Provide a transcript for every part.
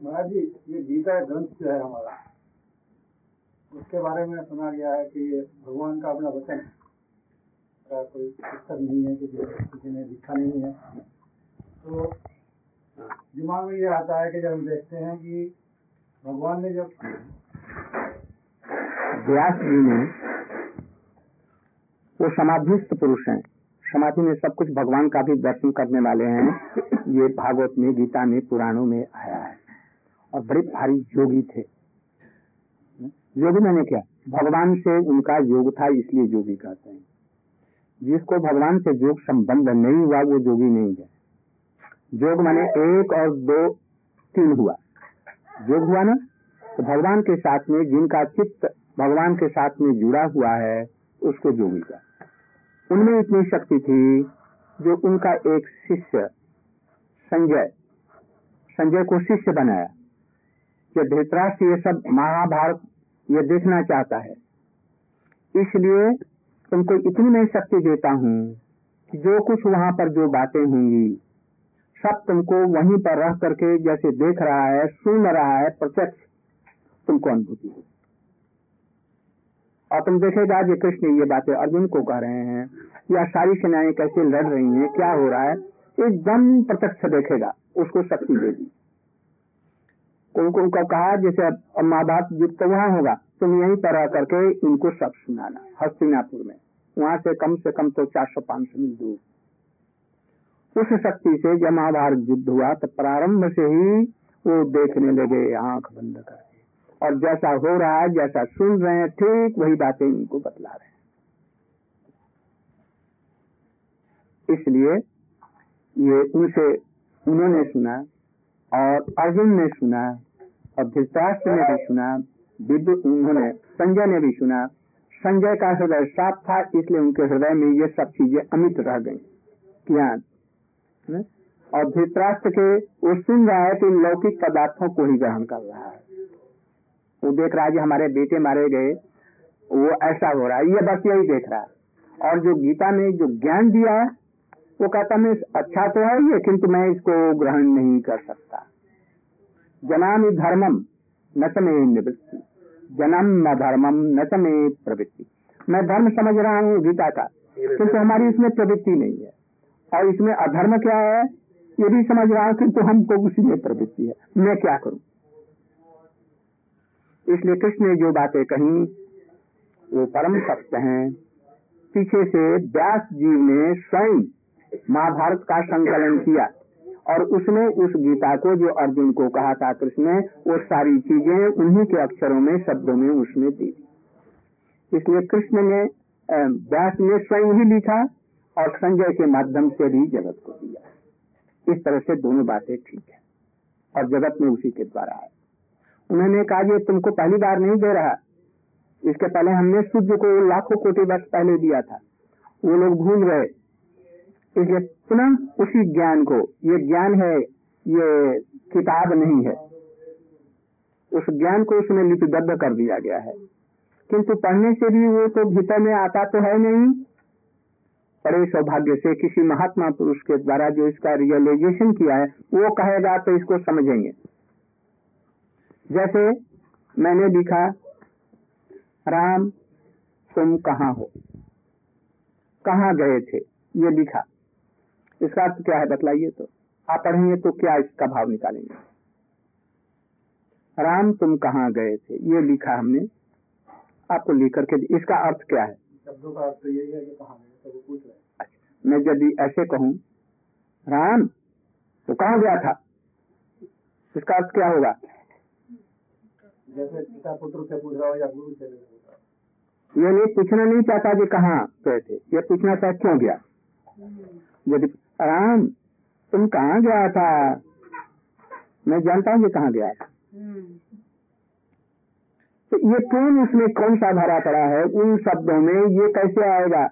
महाराज जी, ये गीता ग्रंथ जो है हमारा, उसके बारे में सुना गया है कि ये भगवान का अपना वचन है। कोई पुस्तक नहीं है कि किसी ने लिखा नहीं है। तो दिमाग में ये आता है कि जब हम देखते हैं कि भगवान ने जब व्यास जी ने, वो समाधिस्थ पुरुष हैं। समाधि में सब कुछ भगवान का भी दर्शन करने वाले हैं। ये भागवत में, गीता में, पुराणों में आया है। और बड़े भारी योगी थे। योगी मैंने क्या? भगवान से उनका योग था, इसलिए योगी कहते हैं। जिसको भगवान से योग संबंध नहीं हुआ, वो योगी नहीं है। योग माने एक और दो, तीन हुआ। योग हुआ ना? तो भगवान के साथ में, जिनका चित्त भगवान के साथ में जुड़ा हुआ है, उसको योगी का उनमें इतनी शक्ति थी जो उनका एक शिष्य, संजय संजय को शिष्य बनाया। कि धृतराष्ट्र ये सब महाभारत ये देखना चाहता है। इसलिए तुमको इतनी मैं शक्ति देता हूँ कि जो कुछ वहाँ पर जो बातें होंगी, सब तुमको वहीं पर रह करके जैसे देख रहा है, सुन रहा है, प्रत्यक्ष तुमको अनुभूति हो और तुम देखेगा जो कृष्ण ये बातें अर्जुन को कह रहे हैं, या सारी सेनाएँ कैसे लड़ रही हैं, क्या हो रहा है एकदम प्रत्यक्ष देखेगा, उसको शक्ति देगी। उनको उनका कहा, जैसे माँ बाप युक्त वहाँ होगा, तुम यहीं पर करके इनको सब सुनाना, हस्तिनापुर में। वहाँ से कम से कम तो चार सौ पाँच सौ मील दूर। उस शक्ति से जब महाभारत युद्ध हुआ तो प्रारंभ से ही वो देखने लगे, आँख बंद करके। और जैसा हो रहा है, जैसा सुन रहे हैं, ठीक वही बातें इनको बतला रहे हैं। इसलिए ये उनसे, उन्होंने सुना और अर्जुन ने सुना, और धृतराष्ट्र ने भी सुना उन्होंने, संजय ने भी सुना। संजय का हृदय साफ़ था, इसलिए उनके हृदय में ये सब चीज़ें अमित रह गई। ज्ञान और धृतराष्ट्र के वो सुन रहा है तो लौकिक पदार्थों को ही ग्रहण कर रहा है। वो देख रहा है जो हमारे बेटे मारे गए, वो ऐसा हो रहा है, ये बस यही देख रहा है। और जो गीता में जो ज्ञान दिया है वो कहता, मैं अच्छा तो है ये, किंतु मैं इसको ग्रहण नहीं कर सकता। जनाम धर्मम न समय निवृत्ति। जन्म न धर्मम न समय प्रवृत्ति। मैं धर्म समझ रहा हूँ गीता का, किंतु हमारी इसमें प्रवृत्ति नहीं है। और इसमें अधर्म क्या है, ये भी समझ रहा हूँ, किंतु हमको उसी में प्रवृत्ति है। मैं क्या करूँ? इसलिए कृष्ण ने जो बातें कही, वो परम सत्य हैं। पीछे से व्यास जी ने स्वयं महाभारत का संकलन किया। और उसने उस गीता को, जो अर्जुन को कहा था कृष्ण ने, वो सारी चीज़ें उन्हीं के अक्षरों में, शब्दों में उसमें दी। इसलिए कृष्ण ने व्यास ने स्वयं ही लिखा और संजय के माध्यम से भी जगत को दिया। इस तरह से दोनों बातें ठीक है। और जगत में उसी के द्वारा है उन्होंने कहा, ये तुमको पहली बार नहीं दे रहा। इसके पहले हमने सूर्य को लाखों कोटि वर्ष पहले दिया था। वो लोग भूल गए। इसलिए पुनः उसी ज्ञान को, ये ज्ञान है, ये किताब नहीं है। उस ज्ञान को उसमें लिपिबद्ध कर दिया गया है। किंतु पढ़ने से भी वो तो भीतर में आता तो है नहीं। बड़े सौभाग्य से किसी महात्मा पुरुष के द्वारा जो इसका रियलाइजेशन किया है, वो कहेगा तो इसको समझेंगे। जैसे मैंने लिखा, राम, तुम कहाँ हो? कहाँ गए थे? ये लिखा। इसका अर्थ क्या है बतलाइए तो। आप पढ़ेंगे तो क्या इसका भाव निकालेंगे? राम तुम कहाँ गए थे? ये लिखा हमने। आपको लिख करके इसका अर्थ क्या है? शब्दों का अर्थ यही है कि कहाँ गए तो वो पूछ रहे अच्छा मैं यदि ऐसे कहूँ राम तो कहाँ गया था? इसका अर्थ क्या होगा? जैसे पिता पुत्र से पूछ रहा हो या गुरु से ये नहीं पूछना नहीं चाहता कि कहाँ गए थे। ये पूछना चाहे क्यों गया। यदि राम, तुम कहाँ गया था? मैं जानता हूँ ये कहाँ गया था। तो ये कौन उसमें कौन सा भरा पड़ा है? उन शब्दों में ये कैसे आएगा?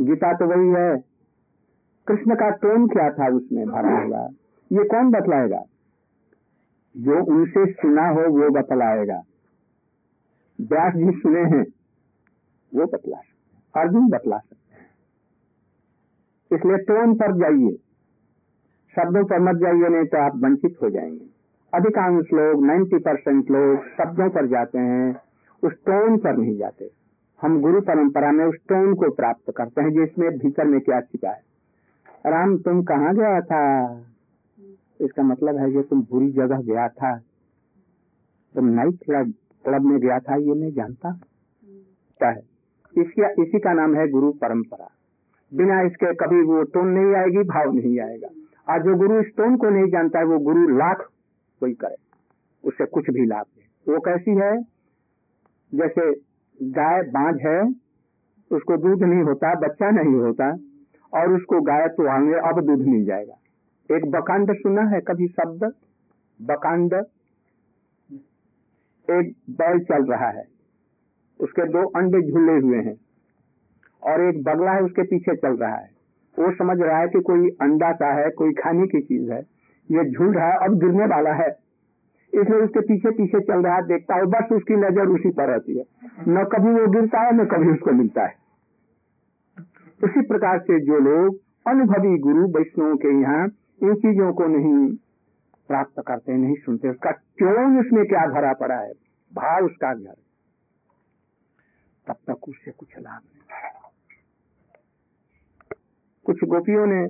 गीता तो वही है। कृष्ण का टोन क्या था उसमें भरा हुआ? ये कौन बतलाएगा? जो उनसे सुना हो वो बतलाएगा। व्यास जी सुने हैं, वो बतला सकते अर्जुन बतला सकते इसलिए टोन पर जाइए। शब्दों पर मत जाइए, नहीं तो आप वंचित हो जाएँगे। अधिकांश लोग 90 परसेंट लोग शब्दों पर जाते हैं, उस टोन पर नहीं जाते। हम गुरु परंपरा में उस टोन को प्राप्त करते हैं, जिसमें भीतर में क्या छिपा है। राम, तुम कहा गया था? इसका मतलब है कि तुम बुरी जगह गया था। तुम नाइट क्लब क्लब में गया था, ये मैं जानता है। इसी का नाम है गुरु परंपरा। बिना इसके कभी वो टोन नहीं आएगी, भाव नहीं आएगा। और जो गुरु इस टोन को नहीं जानता है, वो गुरु लाख कोई करे। उससे कुछ भी लाभ नहीं। वो कैसी है? जैसे गाय बांझ है, उसको दूध नहीं होता, बच्चा नहीं होता, और उसको गाय तो आगे, अब दूध मिल जाएगा। एक बकांड सुना है कभी शब्द? बकांड। एक बैल चल रहा है, उसके दो अंडे झूले हुए हैं। और एक बगला है, उसके पीछे चल रहा है। वो समझ रहा है कि कोई अंडा का है, कोई खाने की चीज़ है। ये रहा है, अब गिरने वाला है। इसलिए उसके पीछे पीछे चल रहा है, देखता है बस उसकी नज़र उसी पर रहती है। न कभी वो गिरता है, न कभी उसको मिलता है। उसी प्रकार से जो लोग अनुभवी गुरु वैष्णव के यहाँ इन चीज़ों को नहीं प्राप्त करते, नहीं सुनते, उसका क्यों, उसमें क्या भरा पड़ा है? भाव उसका घर। तब तक उससे कुछ लाभ कुछ गोपियों ने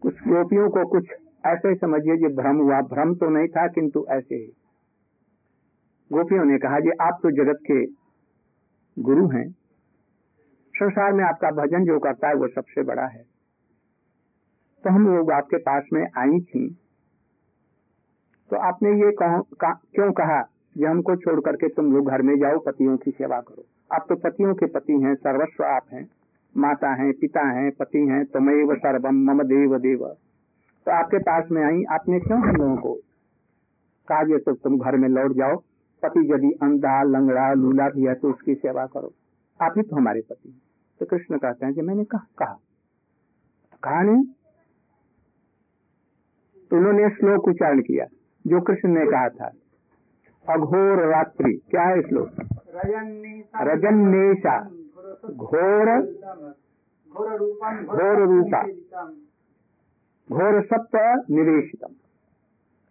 कुछ गोपियों को कुछ ऐसे समझिए कि भ्रम हुआ। भ्रम तो नहीं था किंतु ऐसे ही। गोपियों ने कहा जी आप तो जगत के गुरु हैं। संसार में आपका भजन जो करता है वो सबसे बड़ा है। तो हम लोग आपके पास में आई थी। तो आपने ये कहो, का, क्यों कहा कि हमको छोड़ करके तुम लोग घर में जाओ पतियों की सेवा करो? आप तो पतियों के पति हैं सर्वस्व आप हैं। माता हैं पिता हैं पति हैं तुम्हें सर्वम मम देव देव। तो आपके पास में आई आपने क्यों हम लोगों को कहा ये तो तुम घर में लौट जाओ? पति यदि अंधा लंगड़ा लूला भी है तो उसकी सेवा करो। आप ही तो हमारे पति तो कृष्ण कहते हैं कि मैंने कहा कहा। कहा नहीं? तो उन्होंने श्लोक उच्चारण किया जो कृष्ण ने कहा था। अघोर रात्रि क्या है श्लोक? रजन्नेशा घोर घोर रूपा। घोर सत्व निवेशितम।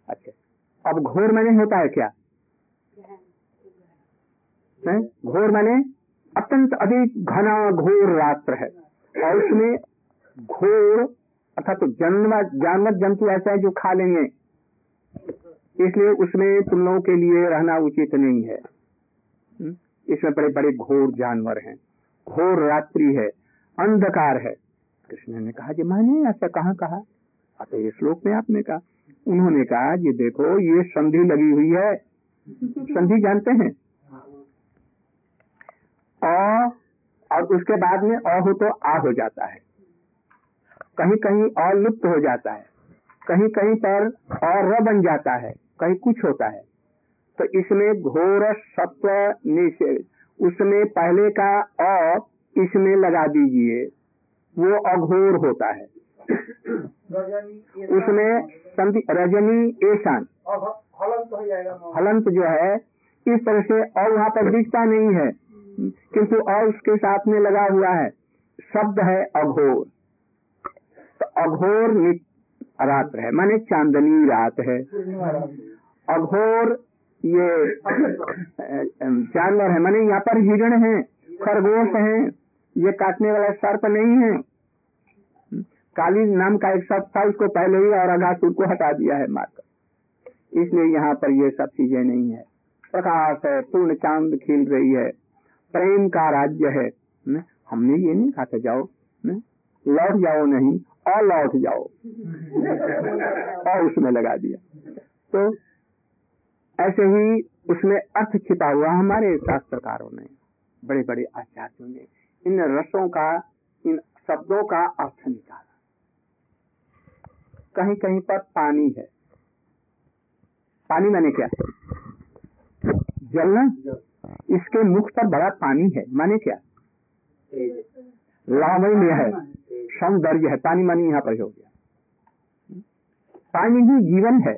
अच्छा। अब घोर मैंने होता है क्या? घोर मैंने अत्यंत अधिक घना घोर रात्र है। और उसमें घोर अर्थात तो जन्म जानवर जंतु ऐसा है जो खा लेंगे। इसलिए उसमें तुम लोगों के लिए रहना उचित नहीं है। इसमें बड़े बड़े घोर जानवर हैं। घोर रात्रि है, अंधकार है। कृष्ण ने कहा, जी, मैंने ऐसा कहा कहा? अतः ये श्लोक में आपने कहा। उन्होंने कहा ये देखो, ये संधि लगी हुई है। संधि जानते हैं? अ, और उसके बाद में अ हो तो आ हो जाता है। कहीं कहीं अ लुप्त हो जाता है। कहीं कहीं पर और र बन जाता है। कहीं कुछ होता है। तो इसमें घोर सत्व निषेध उसमें पहले का अ इसमें लगा दीजिए। वो अघोर होता है। उसमें रजनी ऐशान हलंत जो है, इस तरह से और वहाँ पर दिखता नहीं है। किंतु और उसके साथ में लगा हुआ है। शब्द है अघोर। तो अघोर रात्र है, माने चांदनी रात है। अघोर ये जानवर है। माने यहाँ पर हिरण है खरगोश है ये काटने वाला सर्प नहीं है। काली नाम का एक सर्प था उसको पहले ही और अघासुर को हटा दिया है मारकर। इसलिए यहाँ पर ये सब चीज़ें नहीं है। प्रकाश है पूर्ण चाँद खिल रही है प्रेम का राज्य है। न? हमने ये नहीं कहा था जाओ। न? लौट जाओ नहीं और लौट जाओ। और उसमें लगा दिया। तो ऐसे ही उसमें अर्थ छिपा हुआ हमारे शास्त्रकारों ने बड़े बड़े आचार्यों ने इन रसों का, इन शब्दों का अर्थ निकाला। कहीं कहीं पर पानी है। पानी मैंने क्या? जल ना? इसके मुख पर बड़ा पानी है, माने क्या? लावण्य है, सौंदर्य है, पानी मानी यहाँ पर हो गया। पानी ही जीवन है।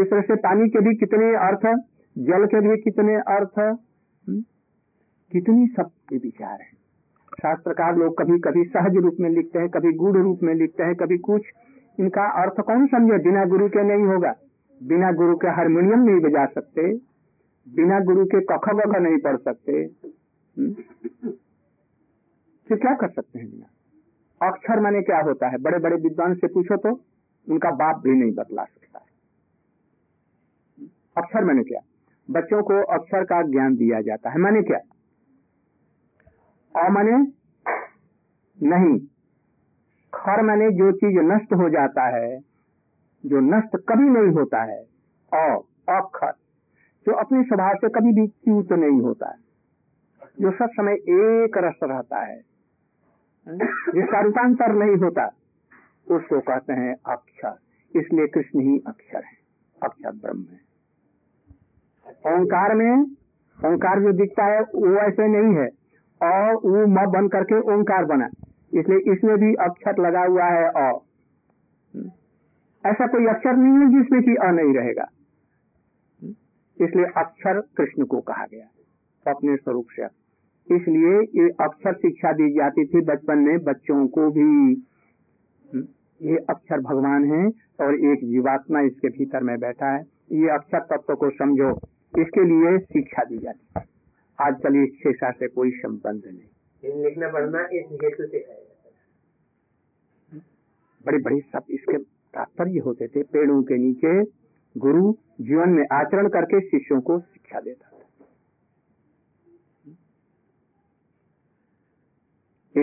इस तरह से पानी के भी कितने अर्थ जल के भी कितने अर्थ कितनी सब के विचार है। शास्त्रकार लोग कभी कभी सहज रूप में लिखते हैं, कभी गूढ़ रूप में लिखते हैं, कभी कुछ। इनका अर्थ कौन समझे? बिना गुरु के नहीं होगा। बिना गुरु के हारमोनियम नहीं बजा सकते। बिना गुरु के कख वख नहीं पढ़ सकते। हम्म? फिर क्या कर सकते हैं बिना? अक्षर माने क्या होता है? बड़े बड़े विद्वान से पूछो तो उनका बाप भी नहीं बतला सकता। अक्षर माने क्या। बच्चों को अक्षर का ज्ञान दिया जाता है। मैंने क्या। अ माने नहीं। खर माने जो चीज़ नष्ट हो जाता है, जो नष्ट कभी नहीं होता है। अ, अक्षर। जो अपने स्वभाव से कभी भी च्यूत नहीं होता है। जो सब समय एक रस रहता है, जिसका रूपांतर नहीं होता, उसको कहते हैं अक्षर। इसलिए कृष्ण ही अक्षर है। अक्षर ब्रह्म है। ओंकार में ओंकार जो दिखता है, वो ऐसे नहीं है। और वो म बन करके ओंकार बना। इसलिए इसमें भी अक्षर लगा हुआ है अ। ऐसा कोई अक्षर नहीं है जिसमें कि अ नहीं रहेगा। इसलिए अक्षर कृष्ण को कहा गया अपने स्वरूप से। इसलिए ये अक्षर शिक्षा दी जाती थी बचपन में बच्चों को भी। ये अक्षर भगवान है और एक जीवात्मा इसके भीतर में बैठा है। ये अक्षर तत्व को समझो। इसके लिए शिक्षा दी जाती है। आजकल इस शिक्षा से कोई संबंध नहीं। लिखना पढ़ना इस हेतु से बड़े बड़े सब इसके तात्पर्य होते थे। पेड़ों के नीचे गुरु जीवन में आचरण करके शिष्यों को शिक्षा देता था।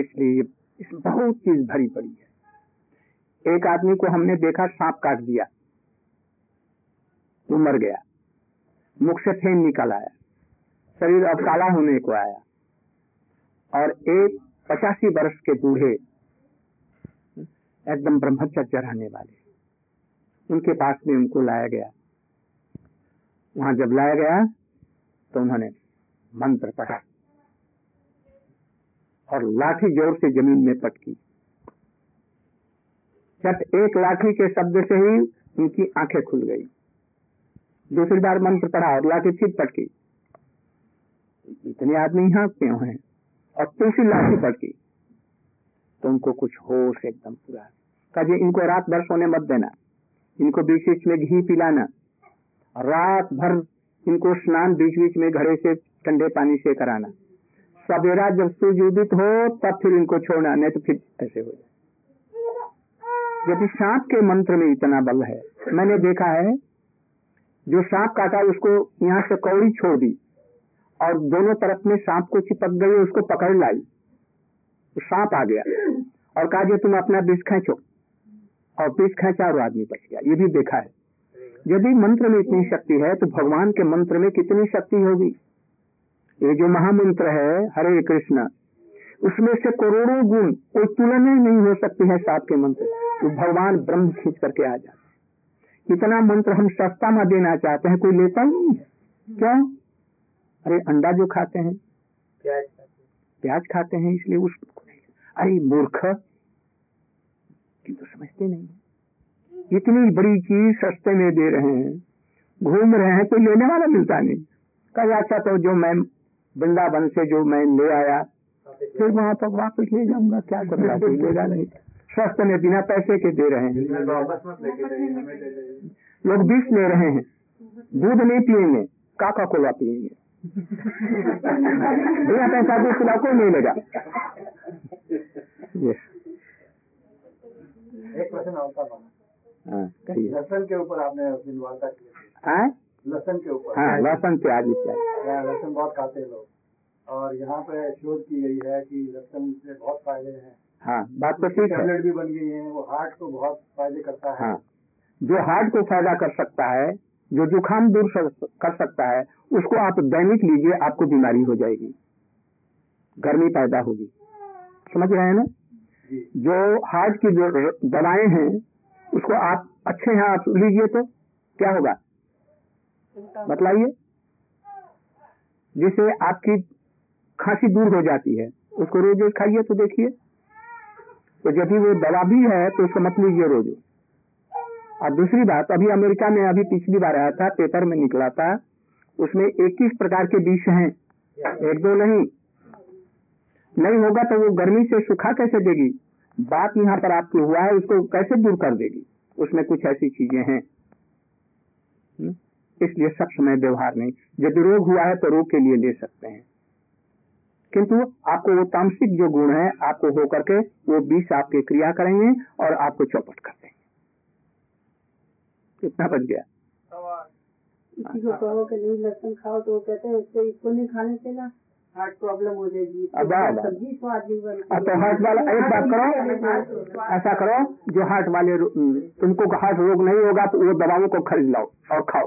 इसलिए इसमें बहुत चीज़ भरी पड़ी है। एक आदमी को हमने देखा सांप काट दिया। वो मर गया। मुख से फेन निकल आया। शरीर अब काला होने को आया। और एक पचासी वर्ष के बूढ़े एकदम ब्रह्मचर्य रहने वाले। उनके पास में उनको लाया गया। वहाँ जब लाया गया तो उन्होंने मंत्र पढ़ा और लाठी ज़ोर से ज़मीन में पटकी। जब एक लाठी के शब्द से ही उनकी आँखें खुल गई। दूसरी बार मंत्र पढ़ा और लाठी फिर पटकी। इतने आदमी यहाँ क्यों हैं? और तीसरी लाठी पटकी। तो उनको कुछ होश एकदम पूरा। कहा इनको रात भर सोने मत देना। इनको बीच बीच में घी पिलाना। रात भर इनको स्नान बीच बीच में घड़े से, ठंडे पानी से कराना। सवेरा जब सूर्य उदित हो, तब फिर इनको छोड़ना, नहीं तो फिर ऐसे हो जाए। यदि सांप के मंत्र में इतना बल है। मैंने देखा है जो सांप काटा, उसको यहाँ से कौड़ी छोड़ दी और दोनों तरफ़ में सांप को चिपक गई उसको पकड़ लाई। तो सांप आ गया और कहा, जो तुम अपना विष खेचो। और विष खेचा और आदमी बच गया। ये भी देखा है। यदि मंत्र में इतनी शक्ति है तो भगवान के मंत्र में कितनी शक्ति होगी? ये जो महामंत्र है, हरे कृष्ण, उसमें से करोड़ों गुण, कोई तुलना नहीं हो सकती है सात के मंत्र। तो भगवान ब्रह्म खींच करके आ जाते इतना मंत्र हम सस्ता में देना चाहते हैं कोई लेता ही नहीं क्यों? अरे अंडा जो खाते हैं। प्याज खाते हैं। इसलिए उसको अरे मूर्ख। तो समझते नहीं इतनी बड़ी चीज़ सस्ते में दे रहे हैं। घूम रहे हैं कोई लेने वाला मिलता नहीं। कल अच्छा तो जो मैं वृंदावन से जो मैं ले आया फिर वहाँ तक वापस ले जाऊँगा। क्या करेगा कोई लेगा नहीं। स्वस्थ में बिना पैसे के दे रहे हैं। लोग विष ले रहे हैं। दूध नहीं पिएँगे काका कोला पिएँगे बिना पैसा दूध पिला कोई नहीं लेगा। एक प्रश्न हाँ कहिए के ऊपर आपने अपनी वार्ता की हाँ। के ऊपर। हाँ लहसन प्याज लसन बहुत खाते हैं लोग। और यहाँ पे शोध की गई है कि लसन से बहुत फ़ायदे हैं। हाँ बात तो ठीक है। टैबलेट भी बन गई है वो हार्ट को बहुत फ़ायदे करता है। हाँ जो हार्ट को फ़ायदा कर सकता है जो जुकाम दूर कर सकता है उसको आप दैनिक लीजिए आपको बीमारी हो जाएगी। गर्मी पैदा होगी। समझ रहे हैं ना? जो। हार्ट की जो दवाएँ हैं उसको आप अच्छे हैं आप लीजिए तो क्या होगा? बतलाइए। जिससे आपकी खांसी दूर हो जाती है उसको रोज रोज खाइए तो देखिए। तो यदि वो दवा भी है तो उसको मत लीजिए रोज। और दूसरी बात, अभी अमेरिका में अभी पिछली बार आया था, पेपर में निकला था, उसमें 21 प्रकार के विष हैं। एक दो नहीं। नहीं होगा तो वो गर्मी से सुखा कैसे देगी? बात यहाँ पर आपकी हुआ है, उसको कैसे दूर कर देगी? उसमें कुछ ऐसी चीज़ें हैं। हम्म? इसलिए सब समय व्यवहार नहीं यदि रोग हुआ है तो रोग के लिए ले सकते हैं। किंतु आपको वो तामसिक जो गुण है आपको हो करके वो बीस आपके क्रिया करेंगे और आपको चौपट कर देंगे। इतना बच गया। किसी को कहो कि नहीं लहसुन खाओ तो वो कहते हैं इससे इसको नहीं खाने से ना हार्ट प्रॉब्लम हो जाएगी। अब सब्ज़ी स्वाद तो हार्ट वाला एक बात करो ऐसा करो जो हार्ट वाले तुमको हार्ट रोग नहीं होगा तो वो दवाओं को खरीद लाओ और खाओ।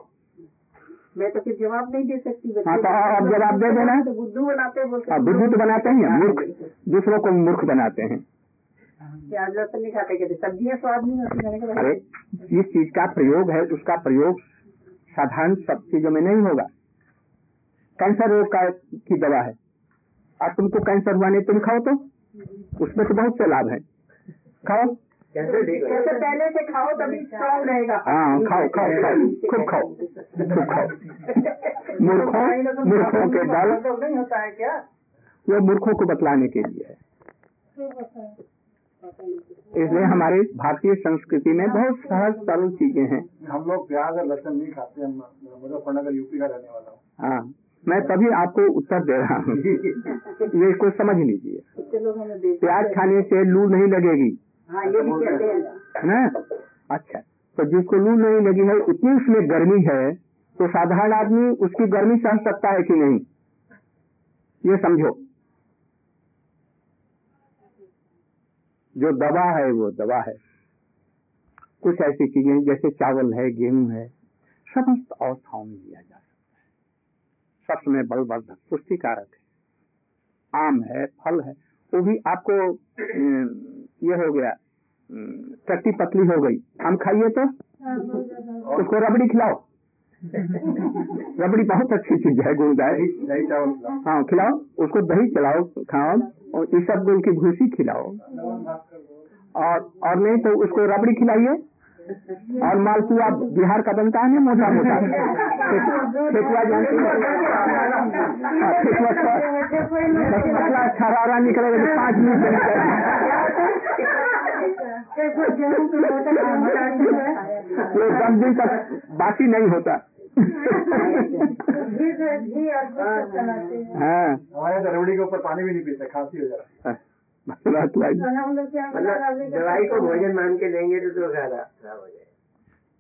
मैं तो फिर जवाब नहीं दे सकती बच्चे। हाँ, तो अब जवाब दे देना। तो बुद्धू बनाते हैं बुद्धि तो बनाते हैं मूर्ख। दूसरों को मूर्ख बनाते हैं। प्याज लहसुन नहीं खाते कहते सब्ज़ियाँ स्वाद नहीं होती अरे जिस चीज़ का प्रयोग है उसका प्रयोग साधारण सब चीज़ों में नहीं होगा। कैंसर रोग का की दवा है। और तुमको कैंसर हुआ नहीं तुम खाओ तो। उसमें तो बहुत से लाभ है। खाओ। कैसे है जैसे पहले से खाओ तभी स्ट्रॉन्ग रहेगा। हाँ खाओ खाओ खाओ खूब खाओ खूब खाओ। मूर्खों मूर्खों के दल तो नहीं होता है क्या? वो मूर्खों को बतलाने के लिए है। इसलिए हमारी भारतीय संस्कृति में बहुत सहज सरल चीज़ें हैं। हम लोग प्याज और लहसुन नहीं खाते हम मुजफ्फरनगर यूपी का रहने वाला हूँ। हाँ मैं तभी आपको उत्तर दे रहा हूँ। ये इसको समझ लीजिए। प्याज खाने से लू नहीं लगेगी। हाँ ये भी कहते हैं। ना? अच्छा तो जिसको लू नहीं लगी है इतनी उसमें गर्मी है तो साधारण आदमी उसकी गर्मी सह सकता है कि नहीं? ये समझो। जो दवा है, वो दवा है। कुछ ऐसी चीज़ें, जैसे चावल है, गेहूँ है, समस्त अवस्थाओं में लिया जा सकता है। सब समय बलवर्धक पुष्टिकारक है। आम है, फल है, वो भी आपको ये हो गया टट्टी पतली हो गई हम खाइए तो उसको रबड़ी खिलाओ रबड़ी बहुत अच्छी चीज़ है गुणदायी। हाँ खिलाओ उसको दही चलाओ खाओ और ईसब गुल की भूसी खिलाओ और और नहीं तो उसको रबड़ी खिलाइए और मालपुआ बिहार का बनता है ना मोटा मोटा ठेकुआ जानते हो हाँ, पतला छरारा निकलेगा तो पाँच मिनट वो दस दिन तक बासी नहीं होता। हाँ। हमारे यहाँ तो रबड़ी के ऊपर पानी भी नहीं पीते खांसी हो जाती मसला तो मतलब दवाई को भोजन मान के देंगे तो तो खराब हो जाए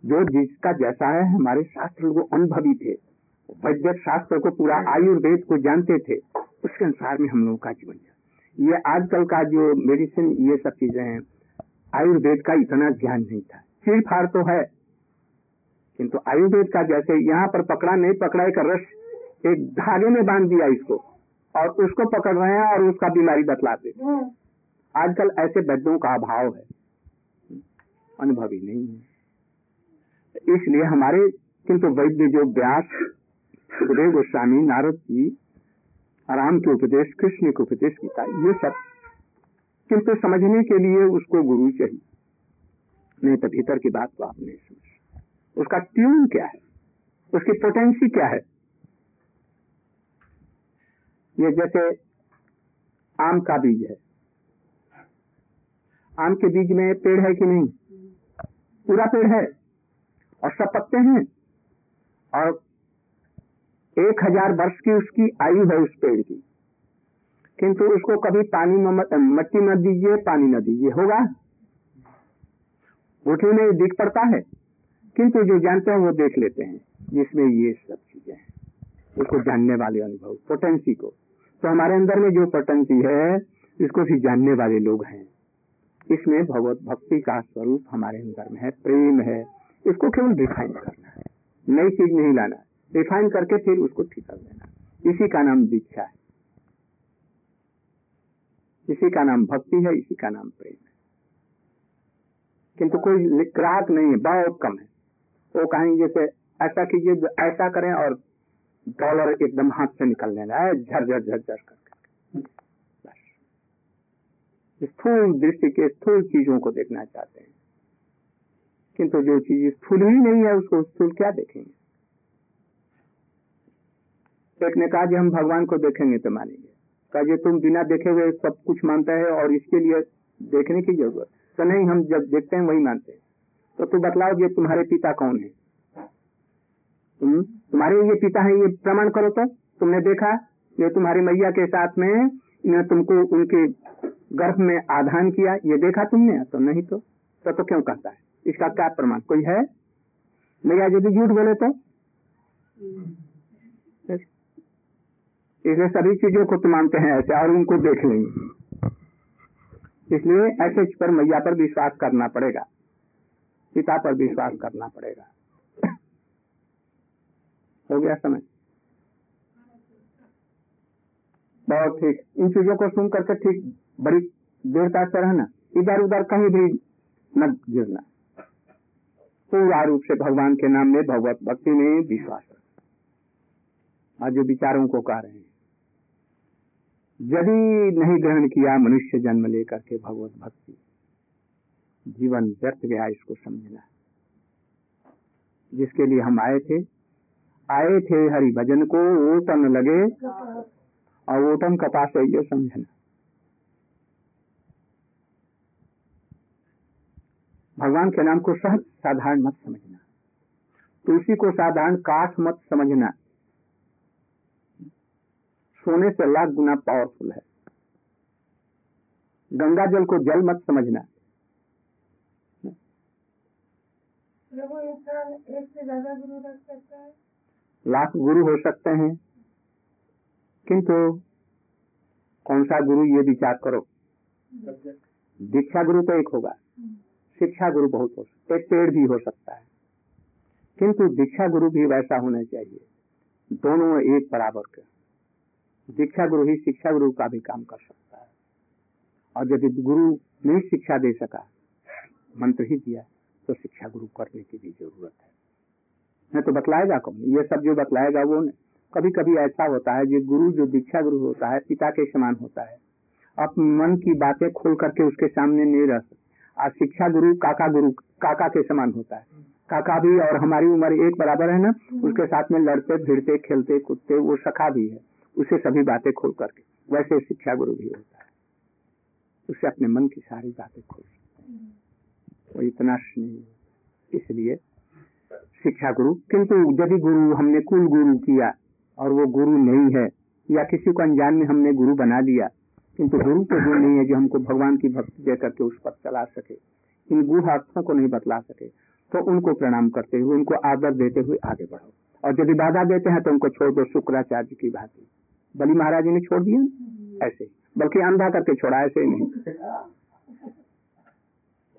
जो जिसका जैसा है हमारे शास्त्र वो अनुभवी थे। वैद्य शास्त्र को पूरा आयुर्वेद को जानते थे। उसके अनुसार में हम लोगों का जीवन ये आजकल का जो मेडिसिन ये सब चीज़ें हैं आयुर्वेद का इतना ज्ञान नहीं था। चीड़ फाड़ तो है, किंतु आयुर्वेद का जैसे यहाँ पर पकड़ा, नहीं पकड़ा, एक रस एक धागे में बाँध दिया इसको, और उसको पकड़ रहे हैं और उसका बीमारी बतलाते। आजकल ऐसे वैद्यों का अभाव है, अनुभवी नहीं है। इसलिए हमारे, किंतु वैद्य जो व्यास गोस्वामी, नारद जी, राम के उपदेश, कृष्ण के उपदेश गीता ये सब किंतु समझने के लिए उसको गुरु चाहिए। नहीं तो भीतर की बात को आप नहीं समझ। उसका ट्यून क्या है? उसकी पोटेंसी क्या है? ये जैसे आम का बीज है। आम के बीज में पेड़ है कि नहीं? पूरा पेड़ है। और सब पत्ते हैं। और एक हज़ार वर्ष की उसकी आयु है उस पेड़ की। किंतु उसको कभी पानी मट्टी न दीजिए, पानी न दीजिए। होगा? उठने में दिख पड़ता है, किंतु जो जानते हैं वो देख लेते हैं। जिसमें ये सब चीज़ें हैं। उसको जानने वाले अनुभव पोटेंसी को। तो हमारे अंदर में जो पोटेंसी है, इसको भी जानने वाले लोग हैं। इसमें भगवत, भक्ति का स्वरूप हमारे अंदर में है, प्रेम है। इसको केवल रिफाइन करना है। नई चीज़ नहीं लाना रिफाइन करके फिर उसको ठीक कर देना इसी का नाम दीक्षा है। इसी का नाम भक्ति है, इसी का नाम प्रेम है। किंतु कोई ग्राहक नहीं है बहुत कम है। वो कहेंगे जैसे, ऐसा कीजिए ऐसा करें और डॉलर एकदम हाथ से निकलने लगा झरझर झरझर करके। स्थूल दृष्टि के स्थूल चीज़ों को देखना चाहते हैं। किंतु जो चीज़ स्थूल ही नहीं है, उसको स्थूल क्या देखेंगे? एक ने कहा कि हम भगवान को देखेंगे तो मानेंगे। का ये तुम बिना देखे हुए सब कुछ मानता है और इसके लिए देखने की ज़रूरत। तो नहीं हम जब देखते हैं वही मानते हैं। तो तू बतलाओ ये तुम्हारे पिता कौन है? तुम तुम्हारे ये पिता है ये प्रमाण करो तो। तुमने देखा ये तुम्हारी मैया के साथ में इन्हें तुमको उनके गर्भ में आधान किया। ये देखा तुमने? तो नहीं तो तो, तो क्यों कहता है? इसका क्या प्रमाण? कोई है? मैया यदि झूठ बोले तो? इसलिए सभी चीज़ों को तो मानते हैं ऐसे, और उनको देख लेंगे। इसलिए ऐसे पर मैया पर विश्वास करना पड़ेगा। पिता पर विश्वास करना पड़ेगा। हो गया समय बहुत ठीक। इन चीज़ों को सुन करके ठीक बड़ी देरता से रहना इधर उधर कहीं भी न गिरना। पूरा रूप से भगवान के नाम में भगवत भक्ति में विश्वास रखना। आज जो विचारों को कह रहे हैं। यदि नहीं ग्रहण किया मनुष्य जन्म लेकर के भगवत भक्ति, जीवन व्यर्थ गया इसको समझना। जिसके लिए हम आए थे आए थे हरि भजन को, ओटन लगे, और ओटन कपास है ये समझना। भगवान के नाम को सहज साधारण मत समझना। तुलसी को साधारण काठ मत समझना। सोने से लाख गुना पावरफुल है। गंगा जल को जल मत समझना। प्रभु इंसान एक से ज़्यादा गुरु रख सकता है? लाख गुरु हो सकते हैं किंतु कौन सा गुरु ये विचार करो? दीक्षा गुरु तो एक होगा शिक्षा गुरु बहुत हो सकता एक पेड़ भी हो सकता है। किंतु दीक्षा गुरु भी वैसा होना चाहिए दोनों एक बराबर के। दीक्षा गुरु ही शिक्षा गुरु का भी काम कर सकता है। और यदि गुरु नहीं शिक्षा दे सका, मंत्र ही दिया तो शिक्षा गुरु करने की भी ज़रूरत है। नहीं तो बतलाएगा कौन? ये सब जो बतलाएगा वो कभी कभी ऐसा होता है जो गुरु जो दीक्षा गुरु होता है, पिता के समान होता है। आप मन की बातें खोल करके उसके सामने नहीं रह सकते। आज शिक्षा गुरु काका गुरु काका के समान होता है। काका भी और हमारी उम्र एक बराबर है ना? उसके साथ में लड़ते, भिड़ते, खेलते, कूदते, वो सखा भी है। उसे सभी बातें खोल करके, वैसे शिक्षा गुरु भी होता है। उसे अपने मन की सारी बातें खोल। वो इतना स्नेह इसलिए शिक्षा गुरु किंतु यदि गुरु हमने कुल गुरु किया और वो गुरु नहीं है, या किसी को अनजान में हमने गुरु बना दिया, किंतु गुरु तो गुरु नहीं है जो हमको भगवान की भक्ति दे करके उस पर चला सके, इन गुह अर्थों को नहीं बतला सके तो उनको प्रणाम करते हुए, उनको आदर देते हुए आगे बढ़ो। और यदि बाधा देते हैं तो उनको छोड़ दो शुक्राचार्य की भांति। बलि महाराज ने छोड़ दिया? ऐसे बल्कि अंधा करके छोड़ा ऐसे ही नहीं।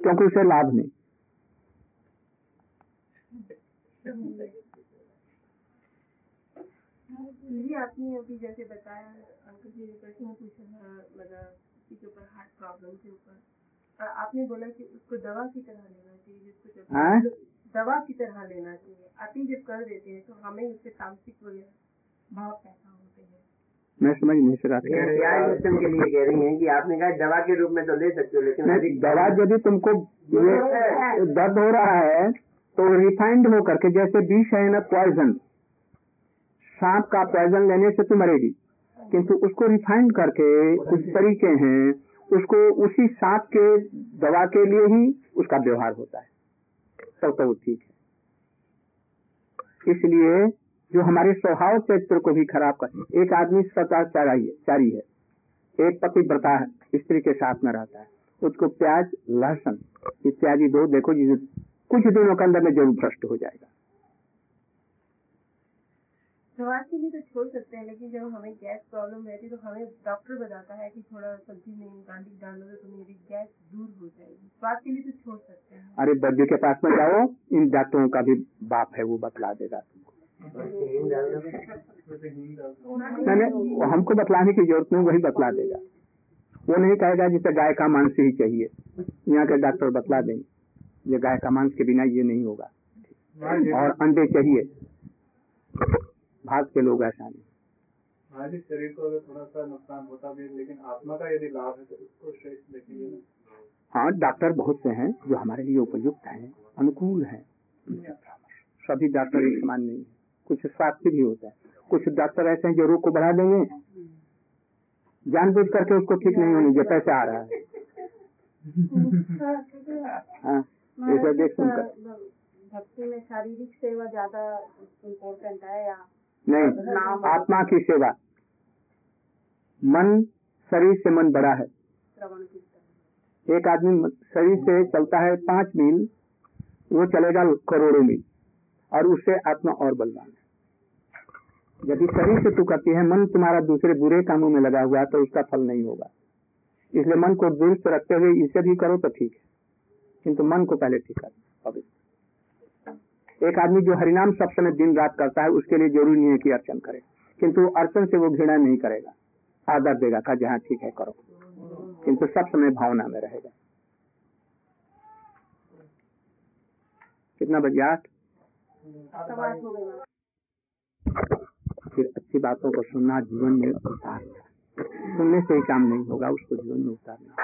क्योंकि उसे लाभ नहीं। जी आपने अभी जैसे बताया अंकल जी ने प्रश्न पूछा था मतलब किसी के ऊपर हार्ट प्रॉब्लम के ऊपर। आपने बोला कि उसको दवा की तरह लेना चाहिए जिसको हाँ? दवा की तरह लेना चाहिए। अति जब कर देते हैं तो हमें उससे तामसिक वगैरह भाव पैदा होते हैं? मैं समझ नहीं सका। ये के लिए कह रही हैं कि आपने कहा दवा के रूप में तो ले सकते हो लेकिन दवा यदि तुमको दर्द हो रहा है तो रिफाइंड हो करके जैसे विष है ना पॉइजन सांप का पॉइजन लेने से तू मरेगी। किंतु उसको रिफाइंड करके कुछ तरीके हैं उसको उसी सांप के दवा के लिए ही उसका व्यवहार होता है। तब तो वो ठीक है। इसलिए जो हमारे स्वभाव चरित्र को भी खराब कर एक आदमी सदाचारी है एक पति व्रता है स्त्री के साथ में रहता है। उसको प्याज लहसुन इत्यादि दो देखो जी कुछ दिनों के अंदर में ज़रूर भ्रष्ट हो जाएगा। स्वाद के लिए तो छोड़ सकते हैं लेकिन जब हमें गैस प्रॉब्लम रहती है तो हमें डॉक्टर बताता है कि थोड़ा सब्ज़ी में डाल तो मेरी गैस दूर हो जाएगी। स्वाद के लिए तो छोड़ सकते हैं। अरे वैद्य के पास में जाओ इन डॉक्टरों का भी बाप है वो बतला देगा। दो। नहीं हमको बतलाने की ज़रूरत नहीं वही बतला देगा। वो नहीं कहेगा जिसे गाय का मांस ही चाहिए। यहाँ के डॉक्टर बतला देंगे। ये गाय का मांस के बिना ये नहीं होगा। और अंडे चाहिए। भाग के लोग ऐसा नहीं। हमारे शरीर को थोड़ा सा नुकसान होता भी लेकिन आत्मा का यदि लाभ है तो उसको श्रेष्ठ देखेंगे हाँ डॉक्टर बहुत से हैं जो हमारे लिए उपयुक्त हैं अनुकूल हैं। सभी डॉक्टर एक समान नहीं है। कुछ स्वास्थ्य भी होता है। कुछ डॉक्टर ऐसे हैं जो रोग को बढ़ा देंगे। जानबूझ करके उसको ठीक नहीं होनी जो पैसे आ रहा है। हाँ देख सुनकर। भक्ति में शारीरिक सेवा ज़्यादा इम्पोर्टेंट है या नहीं आत्मा की सेवा। मन शरीर से मन बड़ा है। एक आदमी शरीर से चलता है पाँच मील वो चलेगा करोड़ों मील। और उससे आत्मा और बलवान है। यदि शरीर से तू करती है, मन तुम्हारा दूसरे बुरे कामों में लगा हुआ है तो उसका फल नहीं होगा। इसलिए मन को दुरुस्त रखते हुए इसे भी करो तो ठीक है। किंतु मन को पहले ठीक कर एक आदमी जो हरिनाम सब समय दिन रात करता है, उसके लिए ज़रूरी नहीं है कि अर्चन करे। किंतु अर्चन से वो घृणा नहीं करेगा। आदर देगा का जहाँ ठीक है, करो। किंतु सब समय भावना में रहेगा। कितना बजे आठ? फिर अच्छी बातों को सुनना जीवन में उतारना सुनने से ही काम नहीं होगा, उसको जीवन में उतारना।